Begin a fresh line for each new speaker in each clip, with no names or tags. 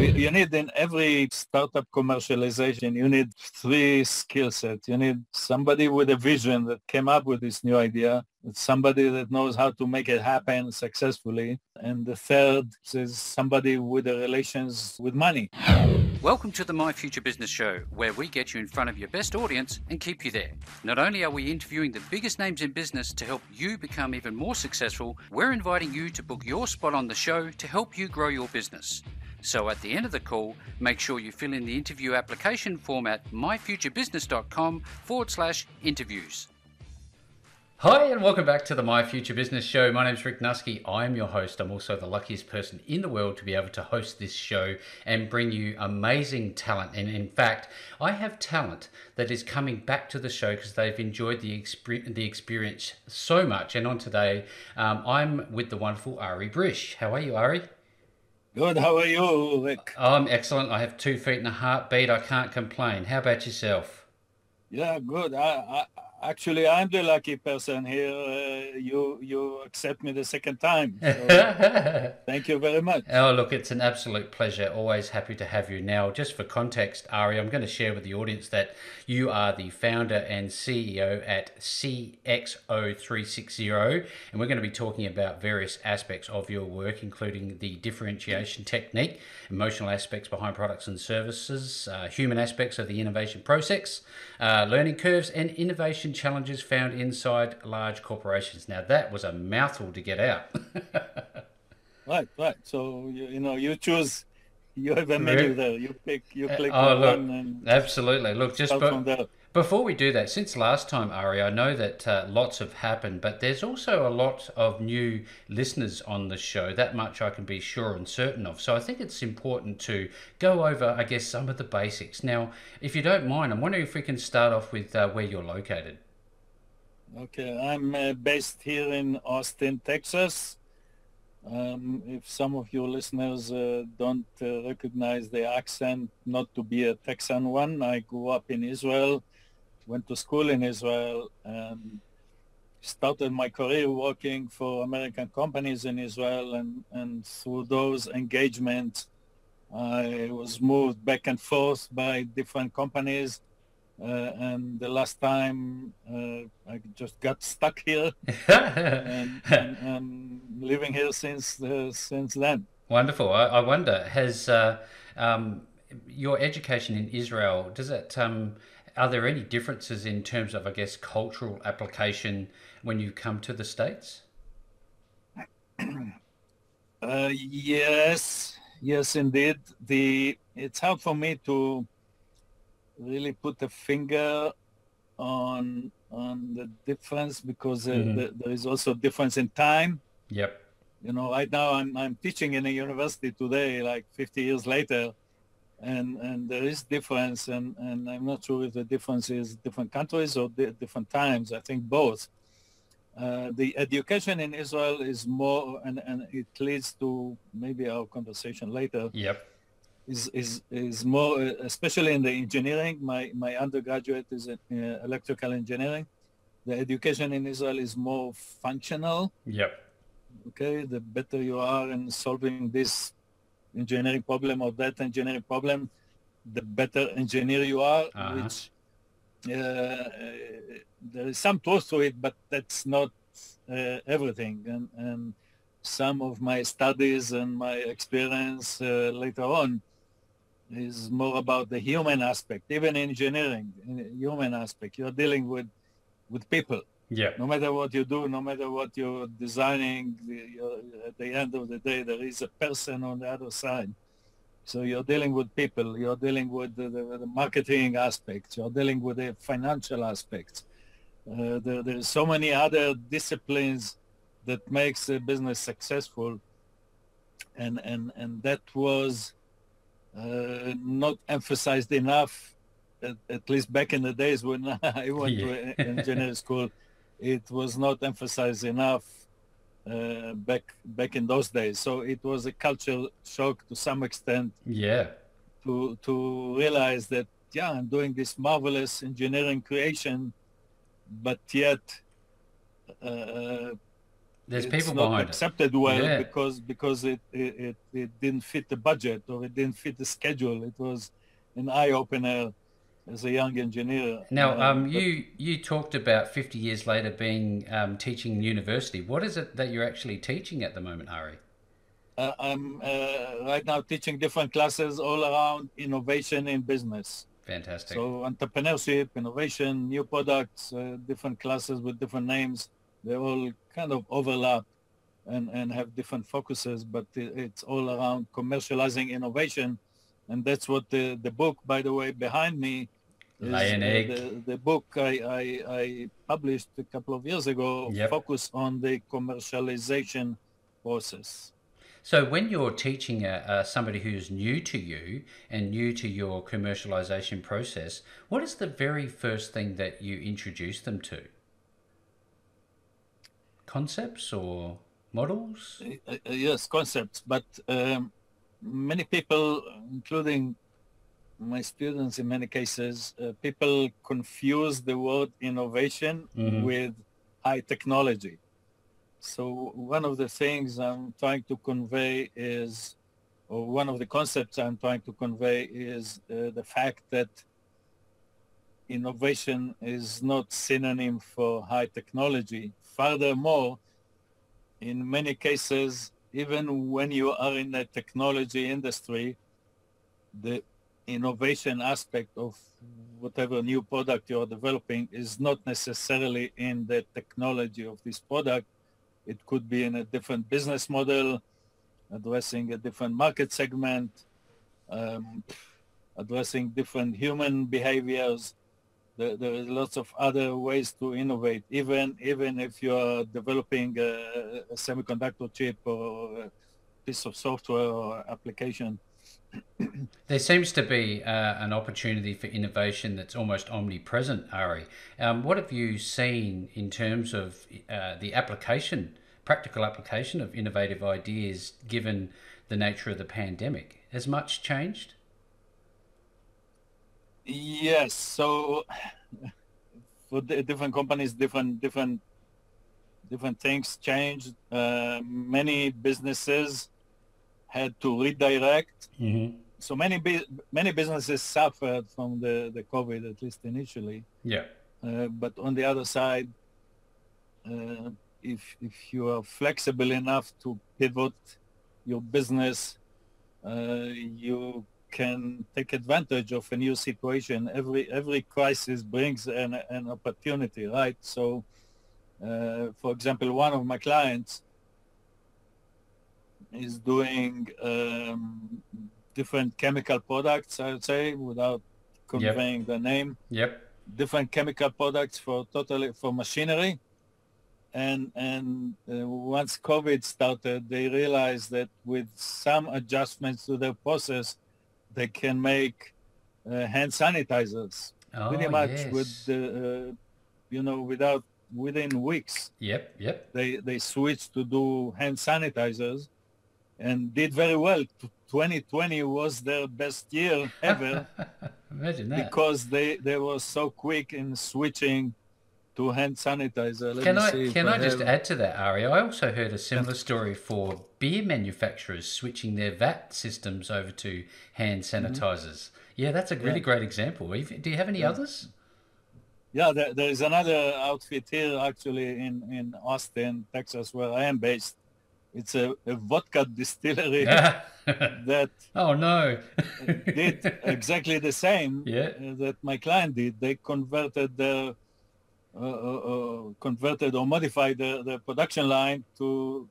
you need in every startup commercialization, you need three skill sets. You need somebody with a vision that came up with this new idea, somebody that knows how to make it happen successfully, and the third is somebody with the relations with money.
Welcome to the My Future Business Show, where we get you in front of your best audience and keep you there. Not only are we interviewing the biggest names in business to help you become even more successful, we're inviting you to book your spot on the show to help you grow your business. So at the end of the call, make sure you fill in the interview application form at myfuturebusiness.com forward slash interviews.
Hi, and welcome back to the My Future Business Show. My name is Rick Nuske. I'm your host. I'm also the luckiest person in the world to be able to host this show and bring you amazing talent. And in fact, I have talent that is coming back to the show because they've enjoyed the, the experience so much. And on today, um, I'm with the wonderful Arie Brish. How are you, Arie?
Good. How are you, Rick?
I'm excellent. I have two feet and a heartbeat. I can't complain. How about yourself?
Yeah, good. I, I actually I'm the lucky person here. Uh, you you accept me the second time. So thank you very much.
Oh, look, it's an absolute pleasure. Always happy to have you. Now, just for context, Arie, I'm going to share with the audience that you are the founder and CEO at CXO360, and we're going to be talking about various aspects of your work, including the differentiation technique, emotional aspects behind products and services, uh, human aspects of the innovation process, uh, learning curves, and innovation challenges found inside large corporations. Now, that was a mouthful to get out.
right, right. So, you, you know, you choose you have a menu there. You pick, you click
oh,
on
look,
one and
absolutely. Look, just be- before we do that, since last time, Arie, I know that uh, lots have happened, but there's also a lot of new listeners on the show. That much I can be sure and certain of. So I think it's important to go over, I guess, some of the basics. Now, if you don't mind, I'm wondering if we can start off with uh, where you're located.
Okay, I'm uh, based here in Austin, Texas. Um, if some of your listeners uh, don't uh, recognize the accent, not to be a Texan one, I grew up in Israel, went to school in Israel, and started my career working for American companies in Israel. And, and through those engagements, I was moved back and forth by different companies. Uh, and the last time uh, I just got stuck here and, and, and living here since uh, since then.
Wonderful. I, I wonder, has uh, um, your education in Israel, does it, um, are there any differences in terms of, I guess, cultural application when you come to the States?
Uh, yes, yes, indeed. The it's hard for me to really put a finger on on the difference because uh,
Mhm.
the, there is also a difference in time.
Yep.
You know, right now I'm I'm teaching in a university today, like 50 years later, and and there is difference, and and I'm not sure if the difference is different countries or di- different times. I think both. Uh, the education in Israel is more, and, and it leads to maybe our conversation later
Yep.
Is is is more, uh, especially in the engineering. My my undergraduate is in uh, electrical engineering. The education in Israel is more functional.
Yep.
Okay, the better you are in solving this engineering problem or that engineering problem, the better engineer you are.
Uh-huh.
Which uh, there is some truth to it, but that's not uh, everything. And and some of my studies and my experience uh, later on is more about the human aspect, even in engineering, in human aspect. You're dealing with with people.
Yep.
No matter what you do, no matter what you're designing, you're, at the end of the day, there is a person on the other side. So you're dealing with people. You're dealing with the, the, the marketing aspects. You're dealing with the financial aspects. Uh, there, there is so many other disciplines that makes a business successful, and and and that was not emphasized enough. At, at least back in the days when I went
Yeah.
to engineering school, it was not emphasized enough uh, back back in those days. So it was a cultural shock to some extent
Yeah.
to to realize that yeah, I'm doing this marvelous engineering creation, but yet uh,
There's
it's
people
not
behind
accepted well
Yeah.
because because it, it it it didn't fit the budget or it didn't fit the schedule. It was an eye opener as a young engineer.
Now,
Uh,
um, you you talked about 50 years later being um, teaching university. What is it that you're actually teaching at the moment, Arie?
Uh, I'm uh, right now teaching different classes all around innovation in business.
Fantastic.
So entrepreneurship, innovation, new products, uh, different classes with different names. They all kind of overlap and, and have different focuses, but it's all around commercializing innovation. And that's what the, the book, by the way, behind me is uh,
egg.
The, the book I, I, I published a couple of years ago
Yep.
focus on the commercialization process.
So when you're teaching uh, uh, somebody who's new to you and new to your commercialization process, what is the very first thing that you introduce them to? Concepts or models?
Uh, uh, yes, concepts, but um, many people, including my students in many cases, uh, people confuse the word innovation
Mhm.
with high technology. So one of the things I'm trying to convey is, or one of the concepts I'm trying to convey is uh, the fact that innovation is not synonym for high technology. Furthermore, in many cases, even when you are in the technology industry, the innovation aspect of whatever new product you are developing is not necessarily in the technology of this product. It could be in a different business model, addressing a different market segment, um, addressing different human behaviors. There, there is lots of other ways to innovate, even even if you are developing a, a semiconductor chip or a piece of software or application.
There seems to be uh, an opportunity for innovation that's almost omnipresent, Arie. Um, what have you seen in terms of uh, the application, practical application of innovative ideas given the nature of the pandemic? Has much changed?
Yes. So for the different companies, different different different things changed. Uh, many businesses had to redirect.
Mm-hmm.
So many many businesses suffered from the, the COVID, at least initially.
Yeah.
Uh, but on the other side, uh, if if you are flexible enough to pivot your business, uh, you can take advantage of a new situation. Every every crisis brings an an opportunity, right? So, uh, for example, one of my clients is doing um, different chemical products. I would say without conveying the name
Yep.
different chemical products for totally for machinery and and uh, once covid started they realized that with some adjustments to their process they can make uh, hand sanitizers
Oh,
pretty much
yes.
with the uh, you know without within weeks
Yep. Yep.
they they switched to do hand sanitizers and did very well 2020 was their best year ever
Imagine that.
because they they were so quick in switching to hand sanitizer. Let
Can I
see
can I just
have-
add to that, Arie? I also heard a similar story for beer manufacturers switching their VAT systems over to hand sanitizers. Yeah, that's a really
Mm-hmm. Yeah.
great example. Do you have any others?
Yeah, there, there is another outfit here actually in in Austin, Texas, where I am based. It's a, a vodka distillery that
oh no!
did exactly the same
Yeah.
uh, that my client did. They converted their converted or modified the, the production line to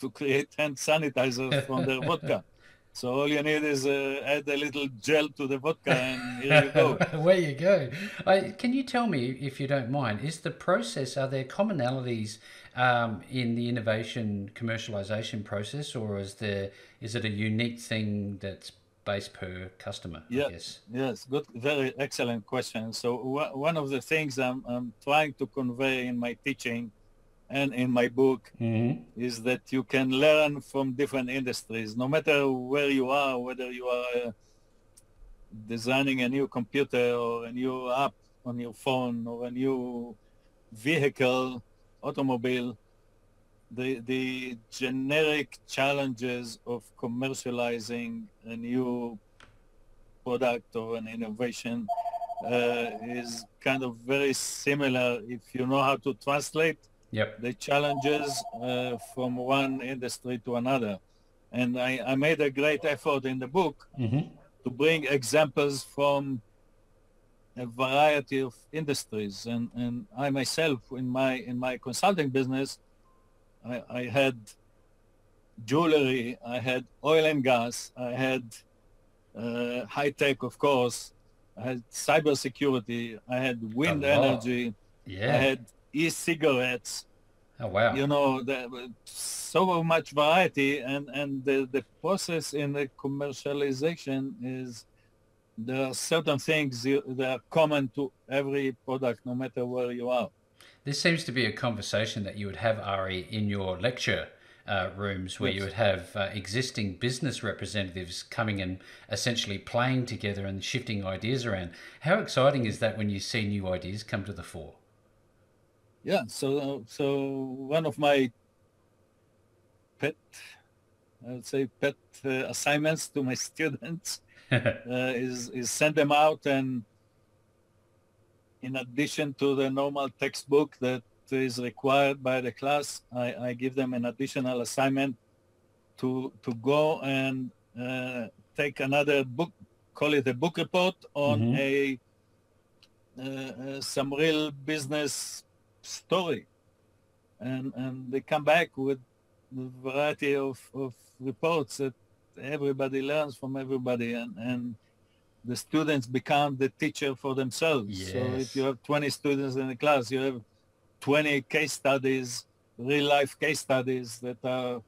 to create hand sanitizers from their vodka. So all you need is uh, add a little gel to the vodka, and here you go.
Where you go. I, can you tell me, if you don't mind, is the process, are there commonalities um, in the innovation commercialization process, or is there is it a unique thing that's based per customer?
Yeah.
I.
Yes, good, very excellent question. So one of the things I'm, I'm trying to convey in my teaching and in my book
Mm-hmm.
is that you can learn from different industries, no matter where you are, whether you are uh, designing a new computer or a new app on your phone or a new vehicle, automobile. The the generic challenges of commercializing a new product or an innovation uh, is kind of very similar if you know how to translate
Yep.
the challenges uh, from one industry to another. And I, I made a great effort in the book
Mm-hmm.
to bring examples from a variety of industries. And, and I myself, in my in my consulting business, I, I had jewelry, I had oil and gas, I had uh, high tech, of course, I had cybersecurity, I had wind
A lot.
energy, I had e-cigarettes.
Oh wow.
You know, there so much variety, and and the the process in the commercialization is there are certain things you, that are common to every product, no matter where you are.
This seems to be a conversation that you would have, Arie, in your lecture uh, rooms, where you would have uh, existing business representatives coming and essentially playing together and shifting ideas around. How exciting is that when you see new ideas come to the fore?
Yeah. So so one of my pet, I would say, pet uh, assignments to my students uh, is is send them out and in addition to the normal textbook that is required by the class, I, I give them an additional assignment to to go and uh, take another book, call it a book report on
Mhm.
a uh, uh, some real business story, and and they come back with a variety of, of reports that everybody learns from everybody, and and the students become the teacher for themselves. So if you have 20 students in the class, you have 20 case studies, real life case studies that are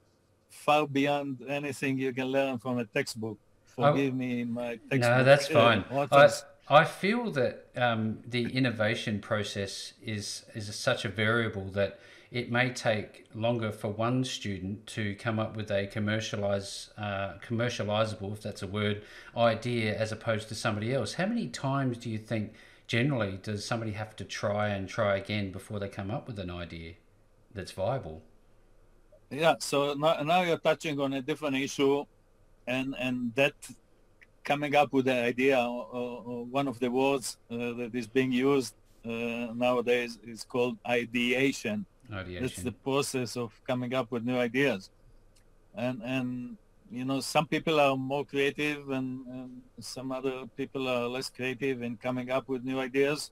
far beyond anything you can learn from a textbook. Forgive me, my textbook.
No, that's fine. I. I feel that um, the innovation process is is such a variable that it may take longer for one student to come up with a commercialize uh, commercializable, if that's a word, idea as opposed to somebody else. How many times do you think generally does somebody have to try and try again before they come up with an idea that's viable?
Yeah, so now, now you're touching on a different issue, and and that coming up with the idea, or, or- one of the words uh, that is being used uh, nowadays is called ideation. That's the process of coming up with new ideas, and and you know some people are more creative, and, and some other people are less creative in coming up with new ideas.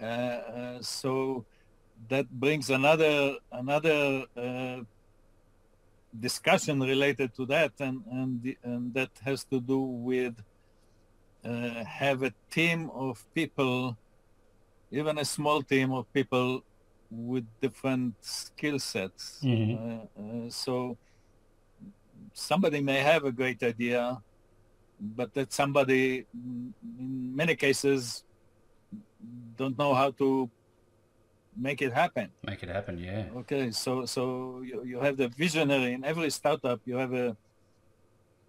Uh, uh, so that brings another another uh, discussion related to that, and and, the, and that has to do with uh, have a team of people, even a small team of people with different skill sets.
Mhm.
Uh, uh, so somebody may have a great idea, but that somebody, in many cases, don't know how to make it happen.
Make it happen, yeah.
Okay, so so you, you have the visionary in every startup. You have a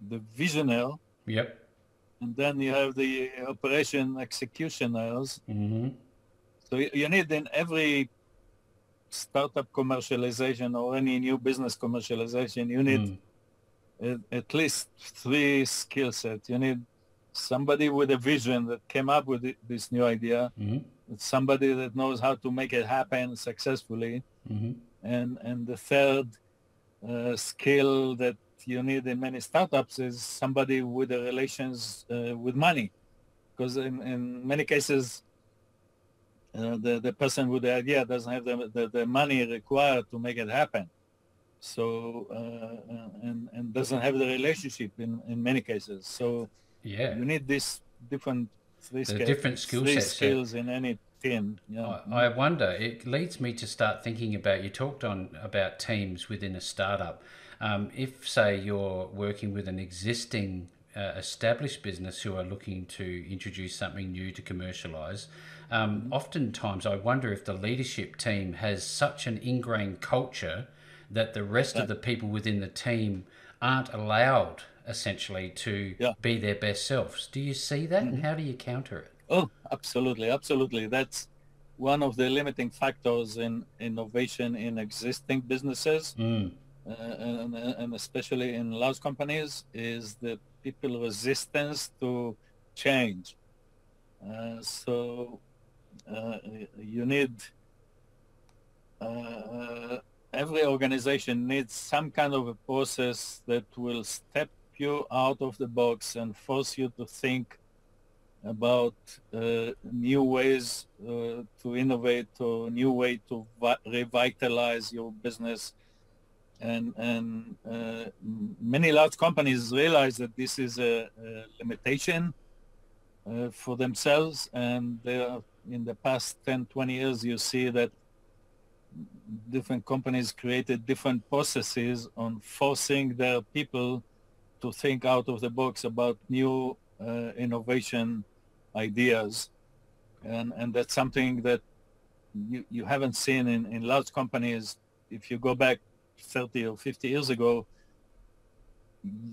the visionary,
Yep.
and then you have the operation executioners.
hmm
So you, you need in every startup commercialization or any new business commercialization, you need
Mm.
at, at least three skill sets. You need somebody with a vision that came up with it- this new idea,
hmm
somebody that knows how to make it happen successfully,
hmm
and and the third uh, skill that you need in many startups is somebody with the relations uh, with money, because in, in many cases uh, the the person with the idea doesn't have the, the, the money required to make it happen, so uh, uh, and and doesn't have the relationship in in many cases. So
Yeah.
you need this different three,
The
scale-
different skill
three
sets,
skills in any team. Yeah.
I, I wonder. It leads me to start thinking about. You talked on about teams within a startup. Um, if, say, you're working with an existing uh, established business who are looking to introduce something new to commercialize, um, oftentimes I wonder if the leadership team has such an ingrained culture that the rest of the people within the team aren't allowed essentially to
Yeah.
be their best selves. Do you see that, and how do you counter it?
Oh, absolutely, absolutely. That's one of the limiting factors in innovation in existing businesses,
Mm.
uh, and, and especially in large companies, is the people resistance to change. Uh, so you need uh, every organization needs some kind of a process that will step you out of the box and force you to think about uh, new ways uh, to innovate or new way to vi- revitalize your business. And and uh, many large companies realize that this is a, a limitation uh, for themselves and they are, in the past 10 20 years you see that different companies created different processes on forcing their people to think out of the box about new uh, innovation ideas. And and that's something that you, you haven't seen in, in large companies. If you go back 30 or 50 years ago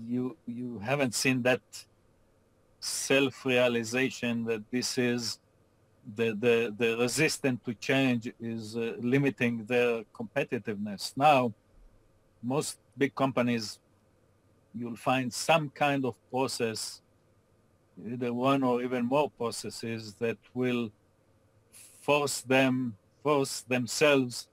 you you haven't seen that self-realization that this is the, the, the resistance to change is uh, limiting their competitiveness. Now, most big companies, you'll find some kind of process, either one or even more processes that will force them, force themselves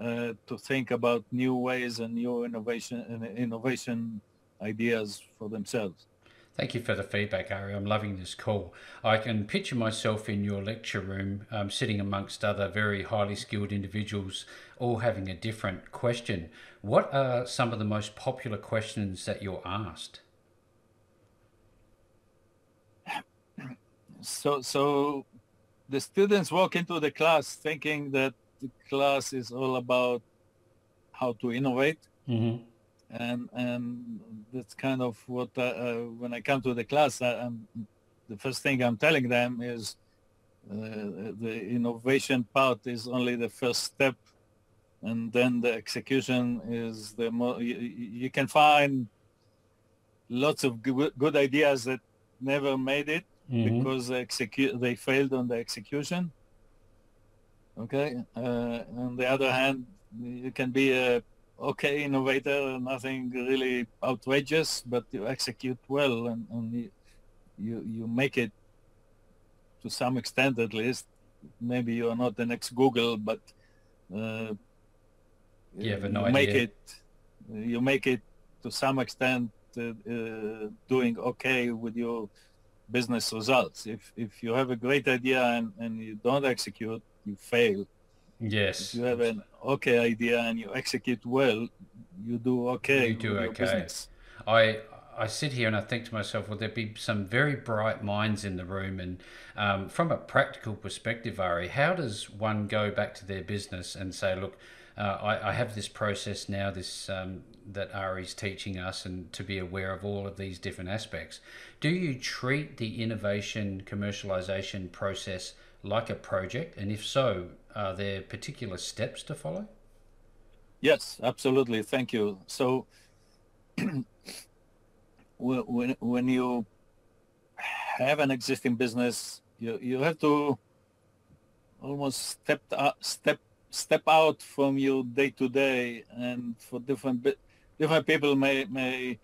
uh, to think about new ways and new innovation, innovation ideas for themselves.
Thank you for the feedback, Arie. I'm loving this call. I can picture myself in your lecture room, um, sitting amongst other very highly skilled individuals, all having a different question. What are some of the most popular questions that you're asked?
So, so the students walk into the class thinking that the class is all about how to innovate.
Mm-hmm
and and that's kind of what uh, uh, when I come to the class, I, I'm, the first thing I'm telling them is uh, the innovation part is only the first step, and then the execution is the more. You, you can find lots of good, good ideas that never made it mm-hmm. because they execute they failed on the execution. Okay, uh, on the other hand, you can be a okay innovator, nothing really outrageous, but you execute well and, and you, you, you make it to some extent at least. Maybe you're not the next Google, but uh,
you, have no
you make it you make it to some extent uh, uh, doing okay with your business results. If if you have a great idea and, and you don't execute, you fail.
Yes.
If you have an okay idea and you execute well, you do okay.
You do okay.
business.
I I sit here and I think to myself, will there be some very bright minds in the room? And um, from a practical perspective, Arie, how does one go back to their business and say, look, uh, I, I, have this process now, this um, that Arie's teaching us, and to be aware of all of these different aspects. Do you treat the innovation commercialization process like a project? And if so, are there particular steps to follow?
Yes, absolutely. Thank you. So when when you have an existing business, you you have to almost step out, step step out from your day to day, and for different different people may may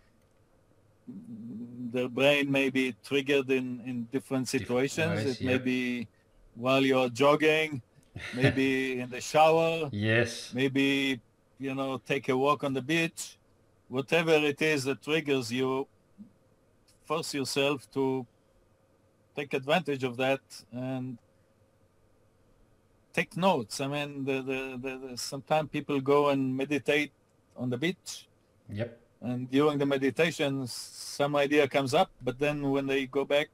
their brain may be triggered in in different situations.
ways,
it may be while you're jogging, maybe in the shower.
Yes.
Maybe you know take a walk on the beach. Whatever it is that triggers you, force yourself to take advantage of that and take notes. I mean, the, the, the, the sometimes people go and meditate on the beach.
Yep.
And during the meditation, some idea comes up, but then when they go back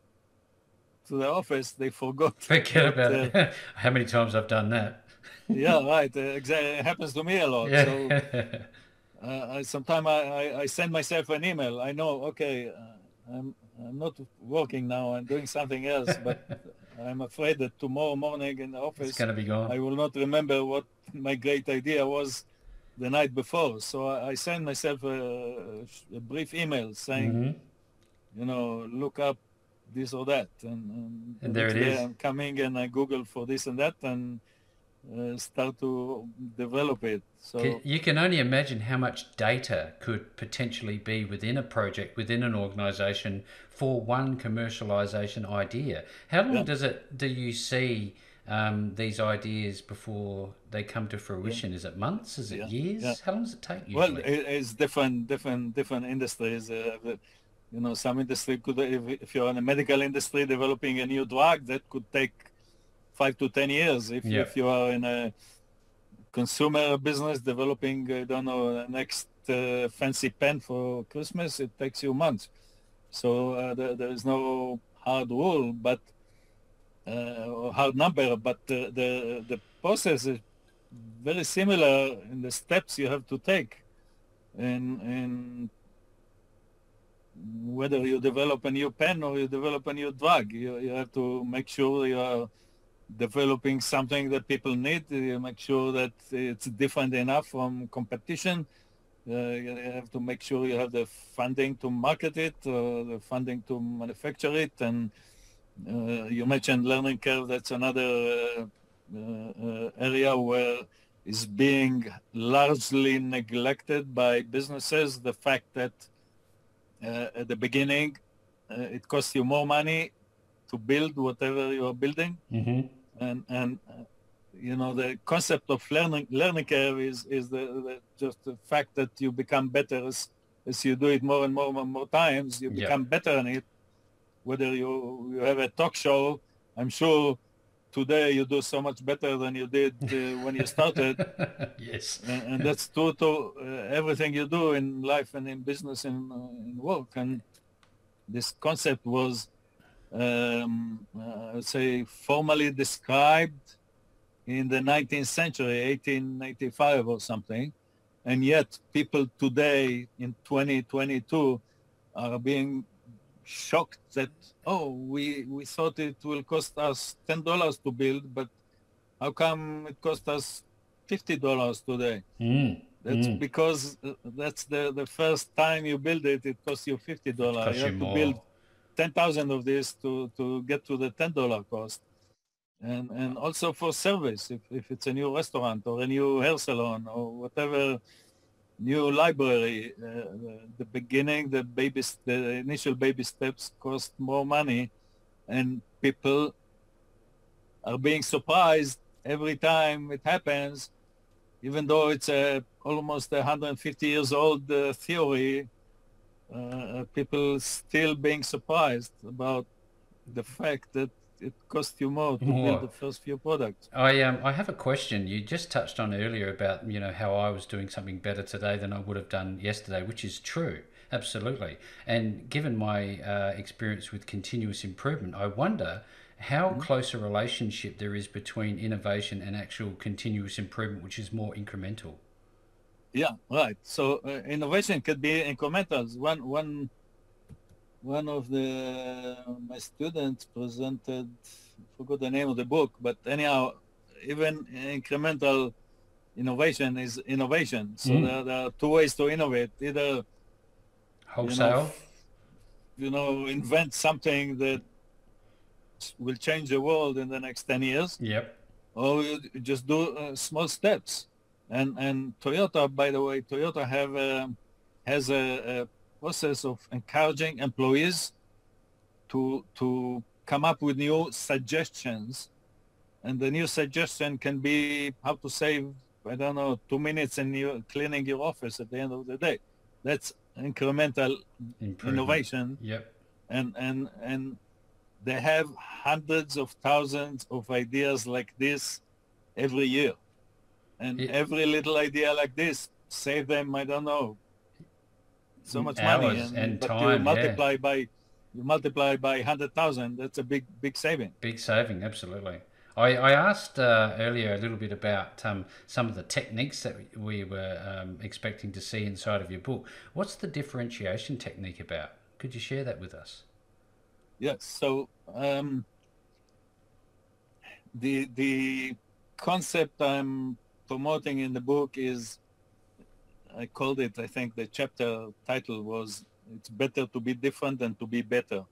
to the office, they forgot.
Forget about
uh,
it. How many times I've done that?
yeah, right. Uh, exactly. It happens to me a lot.
Yeah.
So uh, I, sometimes I, I, I send myself an email. I know, okay, uh, I'm, I'm not working now. I'm doing something else, but I'm afraid that tomorrow morning in the office,
it's to be gone.
I will not remember what my great idea was the night before. So I, I send myself a, a brief email saying,
Mhm.
you know, look up this or that, and, and,
And there it is.
I'm coming and I Google for this and that, and uh, start to develop it. So
You can only imagine how much data could potentially be within a project, within an organization for one commercialization idea. How long
Yeah.
does it do you see um, these ideas before they come to fruition? Is it months? Is it
Yeah.
years?
Yeah.
How long does it take usually?
Well, it's different, different, different industries. Uh, you know, some industry could, if, if you're in the medical industry developing a new drug, that could take five to ten years. If,
Yeah.
if you are in a consumer business developing, I don't know, the next uh, fancy pen for Christmas, it takes you months. So uh, there, there is no hard rule, but uh, or hard number, but the, the the process is very similar in the steps you have to take in in whether you develop a new pen or you develop a new drug you, you have to make sure you are developing something that people need. You make sure that it's different enough from competition. Uh, you have to make sure you have the funding to market it or the funding to manufacture it. And uh, you mentioned learning curve. That's another uh, uh, uh, area where is being largely neglected by businesses. The fact that uh, at the beginning uh, it costs you more money to build whatever you are building,
hmm
and and uh, you know the concept of learning learning curve is is the, the just the fact that you become better as as you do it more and more and more times. You
Yeah.
become better in it. Whether you you have a talk show, I'm sure today you do so much better than you did uh, when you started.
Yes.
and, and that's true to uh, everything you do in life and in business and uh, in work. And this concept was um, uh, I would say formally described in the 19th century 1895 or something. And yet people today in 2022 are being shocked that oh we we thought it will cost us ten dollars to build but how come it cost us fifty dollars today
Mm.
that's
Mm.
because uh, that's the the first time you build it it costs you fifty dollars you
you
have to
more.
build ten thousand of this to to get to the ten dollar cost and and also for service if, if it's a new restaurant or a new hair salon or whatever new library uh, the, the beginning the baby the initial baby steps cost more money and people are being surprised every time it happens even though it's a almost 150 years old uh, theory uh, people still being surprised about the fact that it costs you more to
More.
build the first few products
I um I have a question. You just touched on earlier about you know how I was doing something better today than I would have done yesterday, which is true, absolutely. And given my uh, experience with continuous improvement, I wonder how close a relationship there is between innovation and actual continuous improvement, which is more incremental.
Yeah, right. So uh, innovation could be incrementals. One, one, one of the my students presented. Forgot the name of the book, but anyhow, even incremental innovation is innovation. So
Mm.
there, there are two ways to innovate. Either
Wholesale.
you know, invent something that will change the world in the next ten years,
Yep.
or you just do uh, small steps. And and Toyota, by the way, Toyota have a, has a, a process of encouraging employees to to come up with new suggestions, and the new suggestion can be how to save I don't know two minutes in your, cleaning your office at the end of the day. That's incremental innovation
Yep.
and and and they have hundreds of thousands of ideas like this every year and
It-
every little idea like this save them i don't know so much money
hours and
but
time,
you
yeah.
multiply by you multiply by 100000 that's a big big saving
Big saving, absolutely. I, I asked uh, earlier a little bit about um, some of the techniques that we were um, expecting to see inside of your book. What's the differentiation technique about? Could you share that with us?
Yes. So um, the the concept I'm promoting in the book is I called it. I think the chapter title was "It's better to be different than to be better."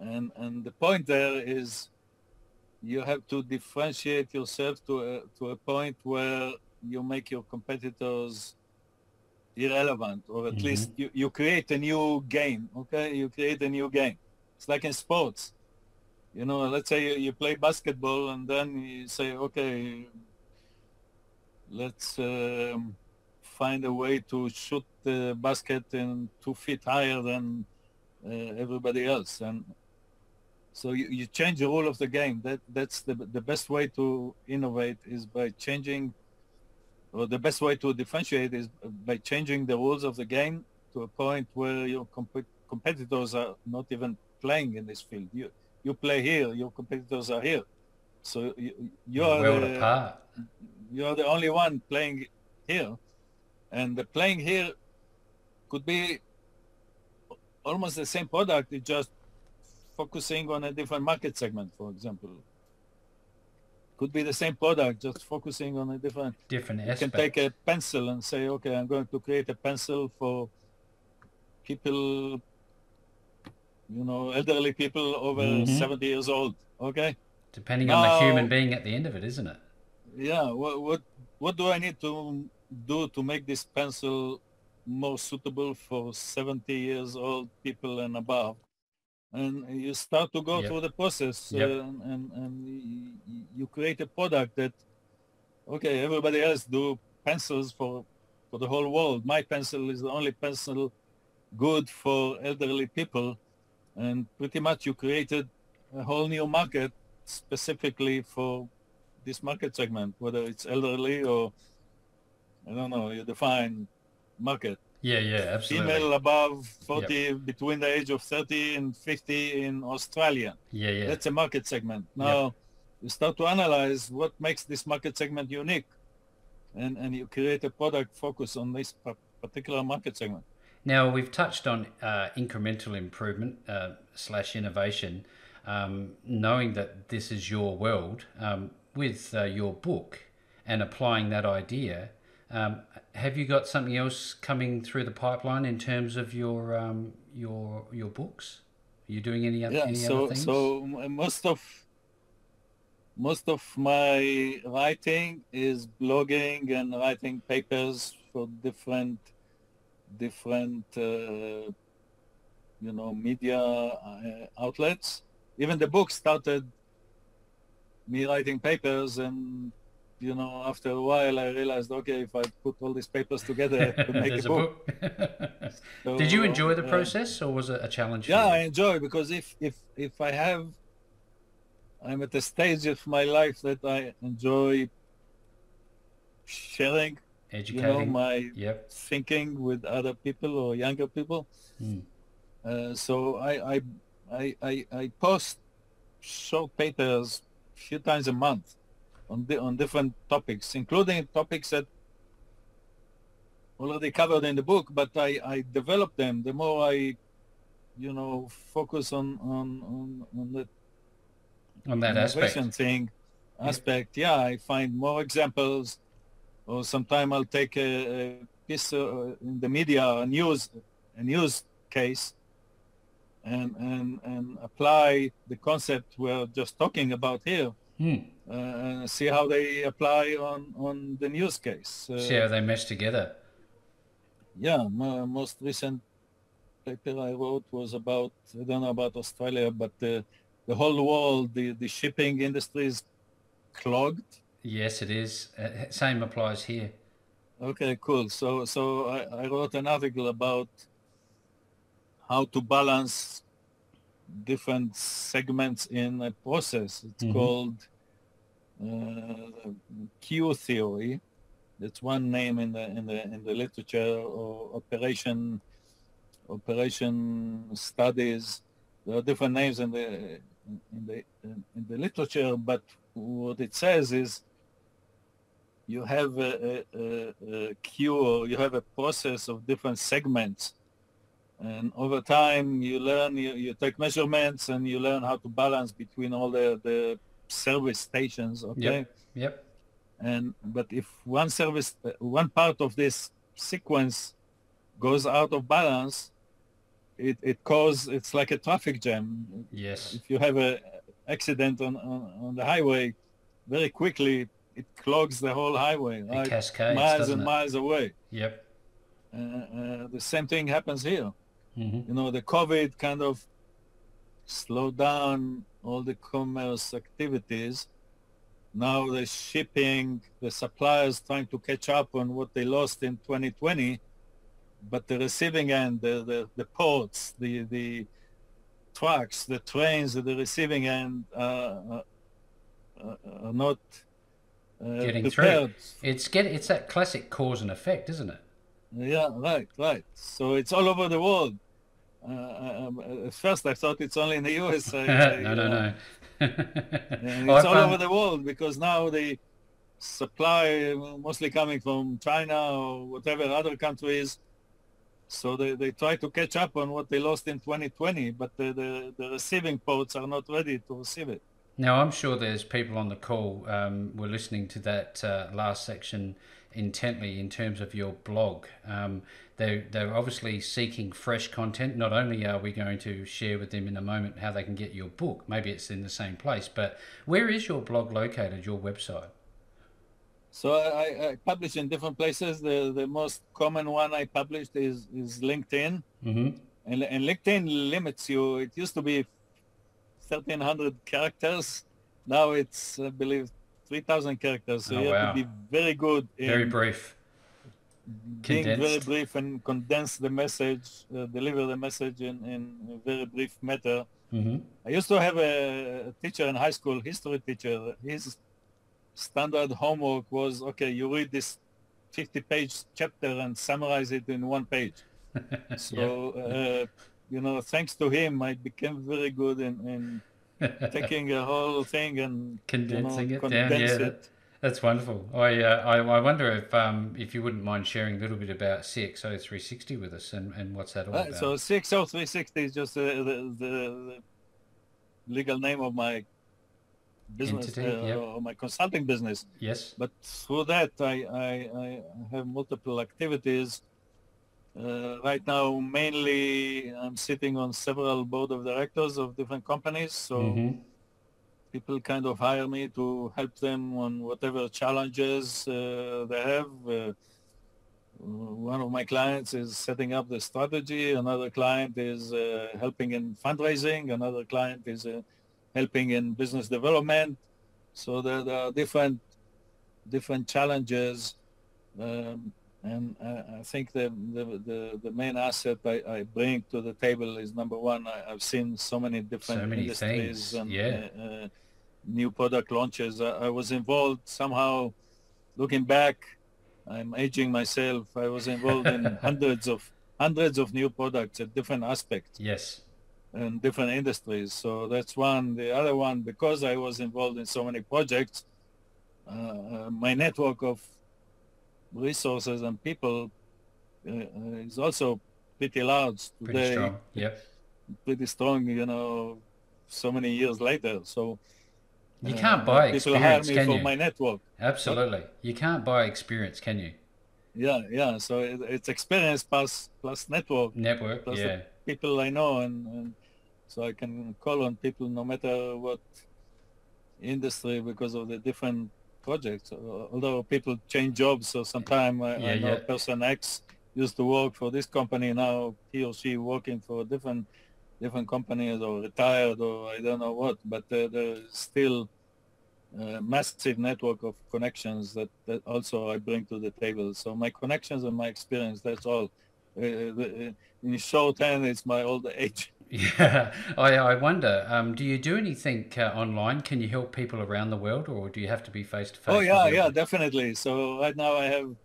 and and the point there is you have to differentiate yourself to a, to a point where you make your competitors irrelevant or at mm-hmm. least you, you create a new game okay you create a new game it's like in sports you know let's say you, you play basketball and then you say okay let's um, find a way to shoot the basket in two feet higher than uh, everybody else. And so you, you change the rule of the game. That that's the, the best way to innovate is by changing or the best way to differentiate is by changing the rules of the game to a point where your comp- competitors are not even playing in this field. You you play here, your competitors are here, so you, you are the, you are the only one playing here, and the playing here could be almost the same product. It's just focusing on a different market segment, for example could be the same product, just focusing on a different
different
aspect. You can take a pencil and say, okay, I'm going to create a pencil for people, you know, elderly people over mm-hmm. 70 years old. Okay.
Depending now, on the human being at the end of it, isn't it?
Yeah. What what what do I need to do to make this pencil more suitable for 70 years old people and above? and you start to go yep. through the process yep. uh, and, and you create a product that okay everybody else do pencils for for the whole world my pencil is the only pencil good for elderly people and pretty much you created a whole new market specifically for this market segment whether it's elderly or i don't know you define market
yeah, yeah, absolutely.
Female above 40, yep. between the age of 30 and 50 in Australia.
Yeah, yeah.
That's a market segment. Now, yep. you start to analyze what makes this market segment unique. And, and you create a product focus on this particular market segment.
Now, we've touched on uh, incremental improvement uh, slash innovation. Um, knowing that this is your world, um, with uh, your book and applying that idea, um, have you got something else coming through the pipeline in terms of your um, your your books? Are you doing any, other,
yeah,
any
so,
other things?
So most of most of my writing is blogging and writing papers for different different uh, you know media uh, outlets. Even the book started me writing papers and you know, after a while, I realized, okay, if I put all these papers together, I could make a book.
book. so, Did you enjoy the process, or was it a challenge?
Yeah, I enjoy because if if if I have, I'm at a stage of my life that I enjoy sharing,
educating,
you know, my
yep.
thinking with other people or younger people. Mm. Uh, so I, I I I I post short papers a few times a month on the, on different topics, including topics that already covered in the book, but I, I develop them. The more I, you know, focus on on on, on the
on that aspect
thing aspect, yeah. yeah, I find more examples, or sometime I'll take a, a piece uh, in the media, a news a news case, and and and apply the concept we're just talking about here
Hmm.
Uh, see how they apply on, on the news case.
Uh, see how they mesh together.
Yeah, my most recent paper I wrote was about, I don't know about Australia, but the, the whole world, the, the shipping industry is clogged.
Yes, it is. Uh, same applies here.
Okay, cool. So, so I, I wrote an article about how to balance different segments in a process. It's mm-hmm. called uh, queue theory. That's one name in the in the in the literature or operation operation studies. There are different names in the in the in the literature, but what it says is you have a, a, a or you have a process of different segments and over time you learn you, you take measurements and you learn how to balance between all the the service stations okay
yep, yep.
and but if one service one part of this sequence goes out of balance it, it cause it's like a traffic jam.
Yes.
If you have a accident on, on, on the highway, very quickly it clogs the whole highway, right?
cascades,
miles and
it?
miles away.
Yep.
Uh, uh, the same thing happens here.
Hmm
You know, the COVID kind of slowed down all the commerce activities. Now the shipping, the suppliers trying to catch up on what they lost in 2020, but the receiving end, the, the, the ports, the, the trucks, the trains at the receiving end uh, uh, uh, are not uh,
Getting through.
prepared
It's get it's that classic cause and effect, isn't it?
Yeah, right, right. So it's all over the world. Uh, um, at first, I thought it's only in the US.
No, no,
uh,
no.
It's all
found-
over the world because now the supply uh, mostly coming from China or whatever other countries. So they, they try to catch up on what they lost in 2020, but the, the, the receiving ports are not ready to receive it.
Now, I'm sure there's people on the call um, were listening to that uh, last section intently in terms of your blog. Um, they're, they're obviously seeking fresh content. Not only are we going to share with them in a moment how they can get your book, maybe it's in the same place, but where is your blog located, your website?
So I, I publish in different places. The, the most common one I published is, is LinkedIn.
hmm
And, and LinkedIn limits you. It used to be 1,300 characters. Now it's, I believe, 3,000 characters. So
Oh,
you have
wow.
to be very good in
Very brief.
Being very brief and condense the message, uh, deliver the message in, in a very brief matter.
hmm
I used to have a, teacher in high school, history teacher. His standard homework was, okay, you read this 50-page chapter and summarize it in one page. So, uh, you know, thanks to him, I became very good in, in taking a whole thing and
Condensing
you
it
know,
down, yeah,
it.
That's wonderful. I, uh, I I wonder if um, if you wouldn't mind sharing a little bit about CXO 360 with us and, and what's that all
Uh,
about.
so CXO 360 is just uh, the, the, the legal name of my business
Entity,
uh,
yep.
or my consulting business.
yes.
But through that, I, I, I have multiple activities. Uh, right now, mainly I'm sitting on several board of directors of different companies. So
Mhm.
People kind of hire me to help them on whatever challenges uh, they have. Uh, one of my clients is setting up the strategy. Another client is uh, helping in fundraising. Another client is uh, helping in business development. So there, there are different different challenges. Um, and I, I think the, the, the, the main asset I, I bring to the table is number one, I, I've seen so many different
So many
industries
things,
and
yeah.
uh, uh, new product launches. I, I was involved somehow, looking back, I'm aging myself. I was involved in hundreds of hundreds of new products at different aspects
Yes.
in different industries. So that's one. The other one, because I was involved in so many projects, uh, uh, my network of resources and people uh, uh, is also pretty large today.
Pretty strong. Yep.
pretty strong. You know, so many years later. So
You
uh,
can't buy
people hire
experience,
me
can
for
you?
my network.
Absolutely. You can't buy experience, can you?
Yeah, yeah. So it, it's experience plus plus network.
Network.
Plus the
Yeah.
people I know, and, and so I can call on people no matter what industry because of the different projects. Uh, Although people change jobs, so sometimes I,
Yeah,
I know
yeah.
person X used to work for this company, now he or she working for different different companies or retired or I don't know what, but uh, there's still a massive network of connections that, that also I bring to the table. So my connections and my experience, that's all. Uh, the- in shorthand, it's my old age.
Yeah. I, I wonder, um, do you do anything uh, online? Can you help people around the world or do you have to be face to face?
Oh yeah, yeah, definitely. So right now I have,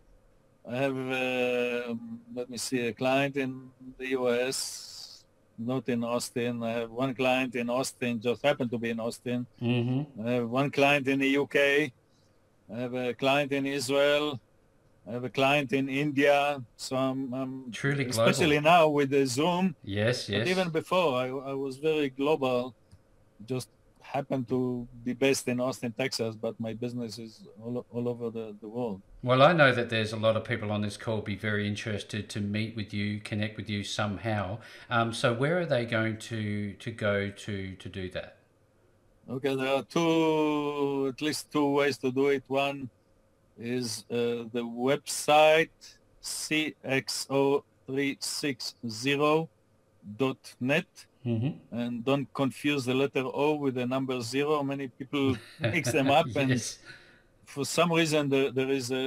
I have, uh, let me see, a client in the US, not in Austin. I have one client in Austin, just happened to be in Austin.
Mm-hmm.
I have one client in the UK. I have a client in Israel. I have a client in India. So I'm, I'm
Truly global.
especially now with the Zoom.
Yes, yes.
But even before, I, I was very global, just happen to be based in Austin, Texas, but my business is all, all over the, the world.
Well, I know that there's a lot of people on this call be very interested to meet with you, connect with you somehow. Um, so where are they going to to go to to do that?
Okay, there are two, at least two ways to do it. One is uh, the website cxo360.net Mm-hmm. And don't confuse the letter O with the number zero. Many people mix them up, and for some reason the, there is a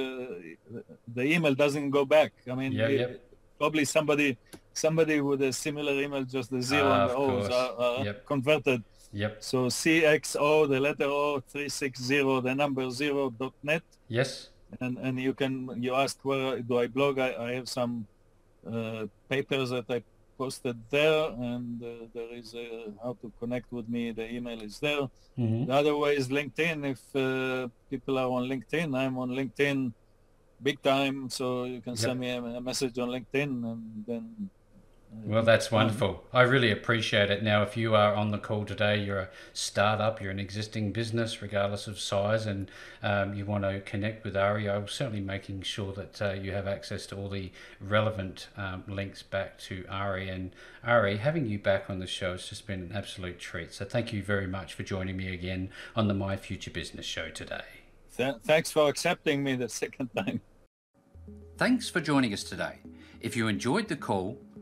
the email doesn't go back. I mean, it, yep. probably somebody somebody with a similar email, just the zero and the O's are, are yep. converted.
Yep.
So CXO, the letter O, three six zero, the number zero dot net.
Yes.
And and you can you ask where do I blog? I, I have some uh, papers that I posted there, and uh, there is a, how to connect with me. The email is there. Mm-hmm. The other way is LinkedIn. If uh, people are on LinkedIn, I'm on LinkedIn big time, so you can yep. send me a, a, message on LinkedIn, and then
well, that's wonderful. I really appreciate it. Now, if you are on the call today, you're a startup, you're an existing business, regardless of size, and um, you want to connect with Arie, I'm certainly making sure that uh, you have access to all the relevant um, links back to Arie. And Arie, having you back on the show has just been an absolute treat. So, thank you very much for joining me again on the My Future Business show today.
Th- thanks for accepting me the second time.
Thanks for joining us today. If you enjoyed the call,